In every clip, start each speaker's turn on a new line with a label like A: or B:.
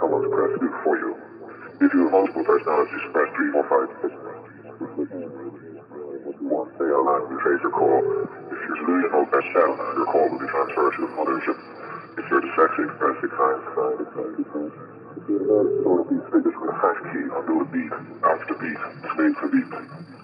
A: someone's press good for you. If you have multiple personalities, press 3, 4, 5, 6. If you want to stay your call. If you're delusional, press 7 your call will be transferred to the mothership. If you're dyslexic, press 6, 9, 9, 9, 9. If you're a nerd, so beat figures with a hash key until the beat, after beat, slave for beat.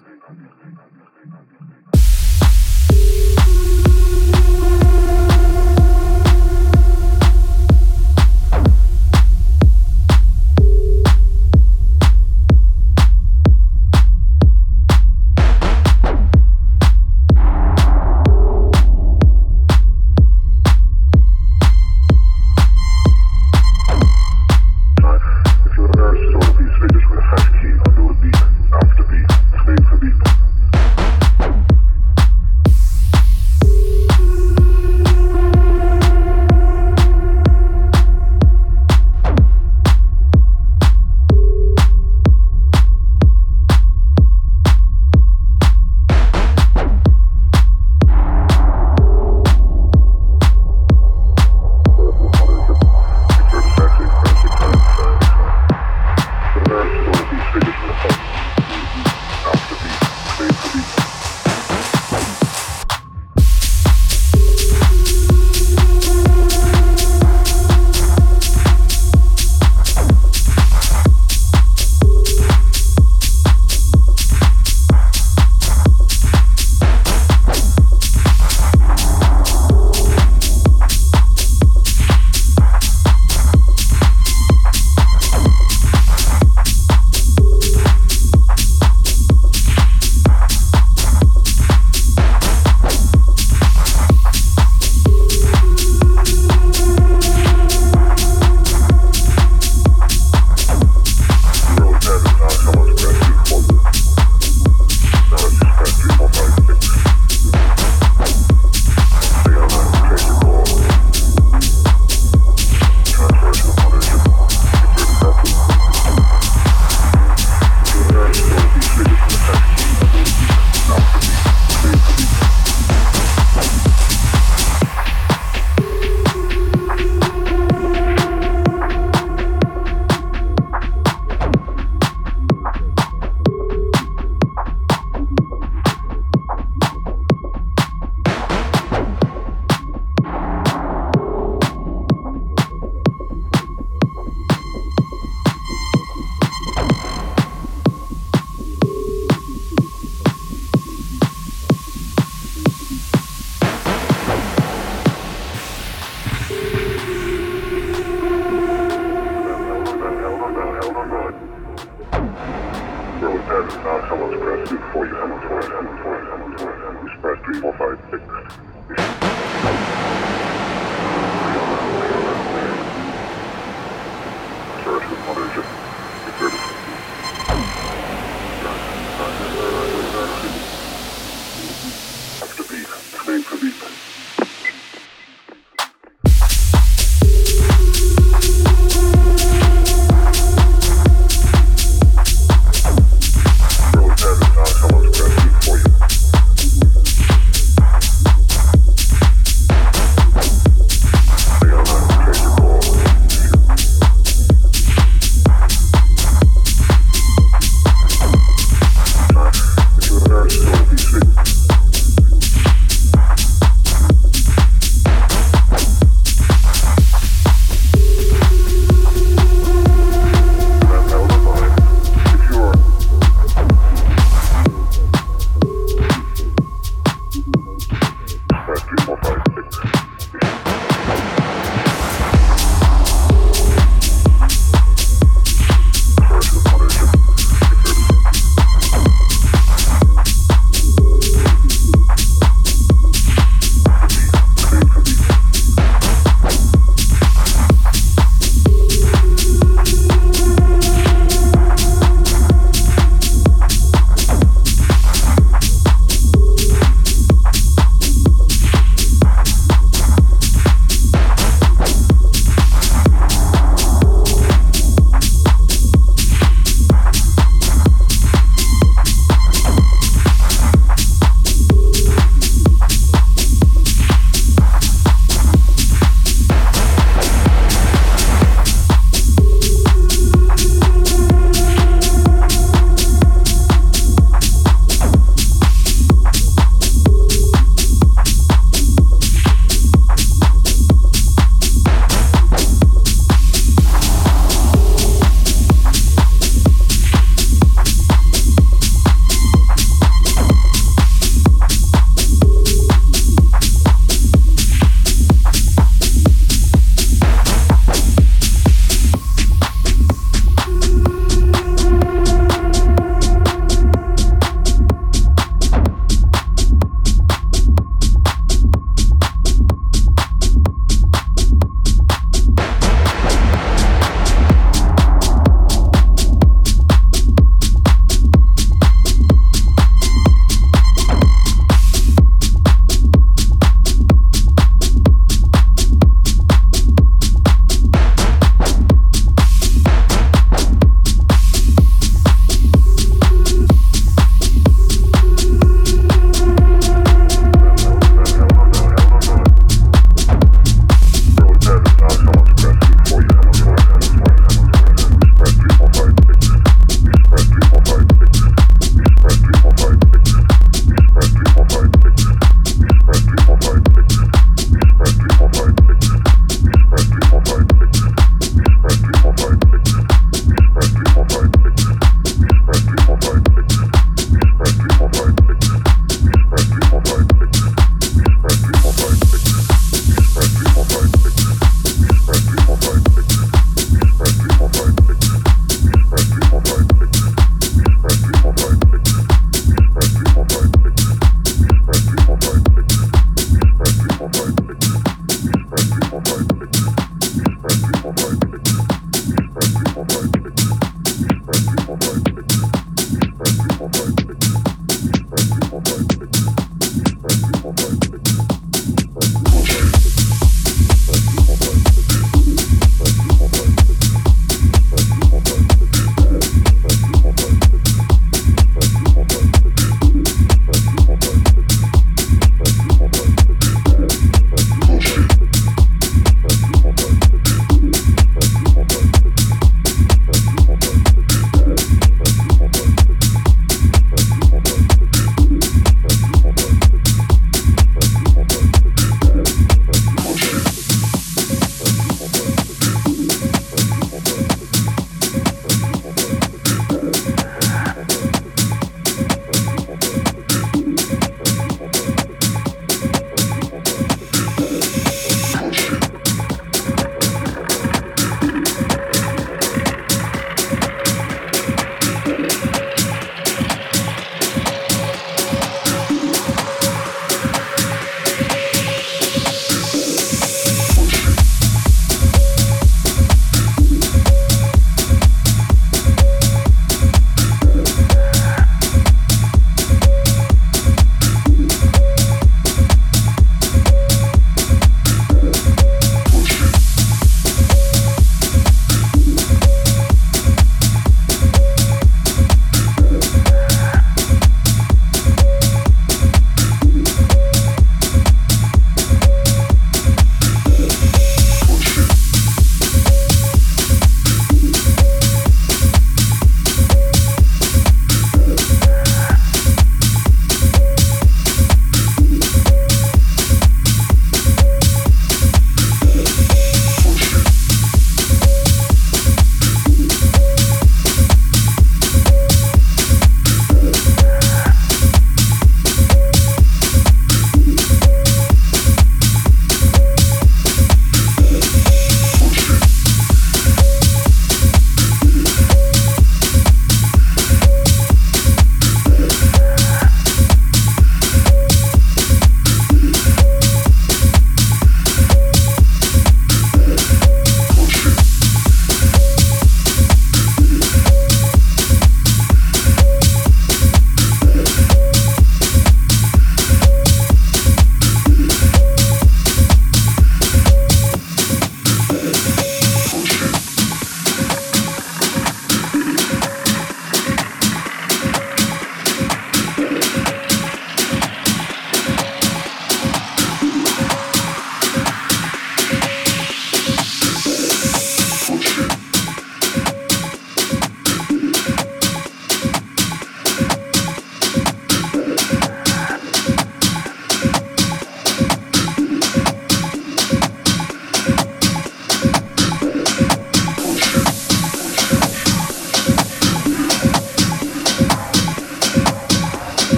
B: Alright.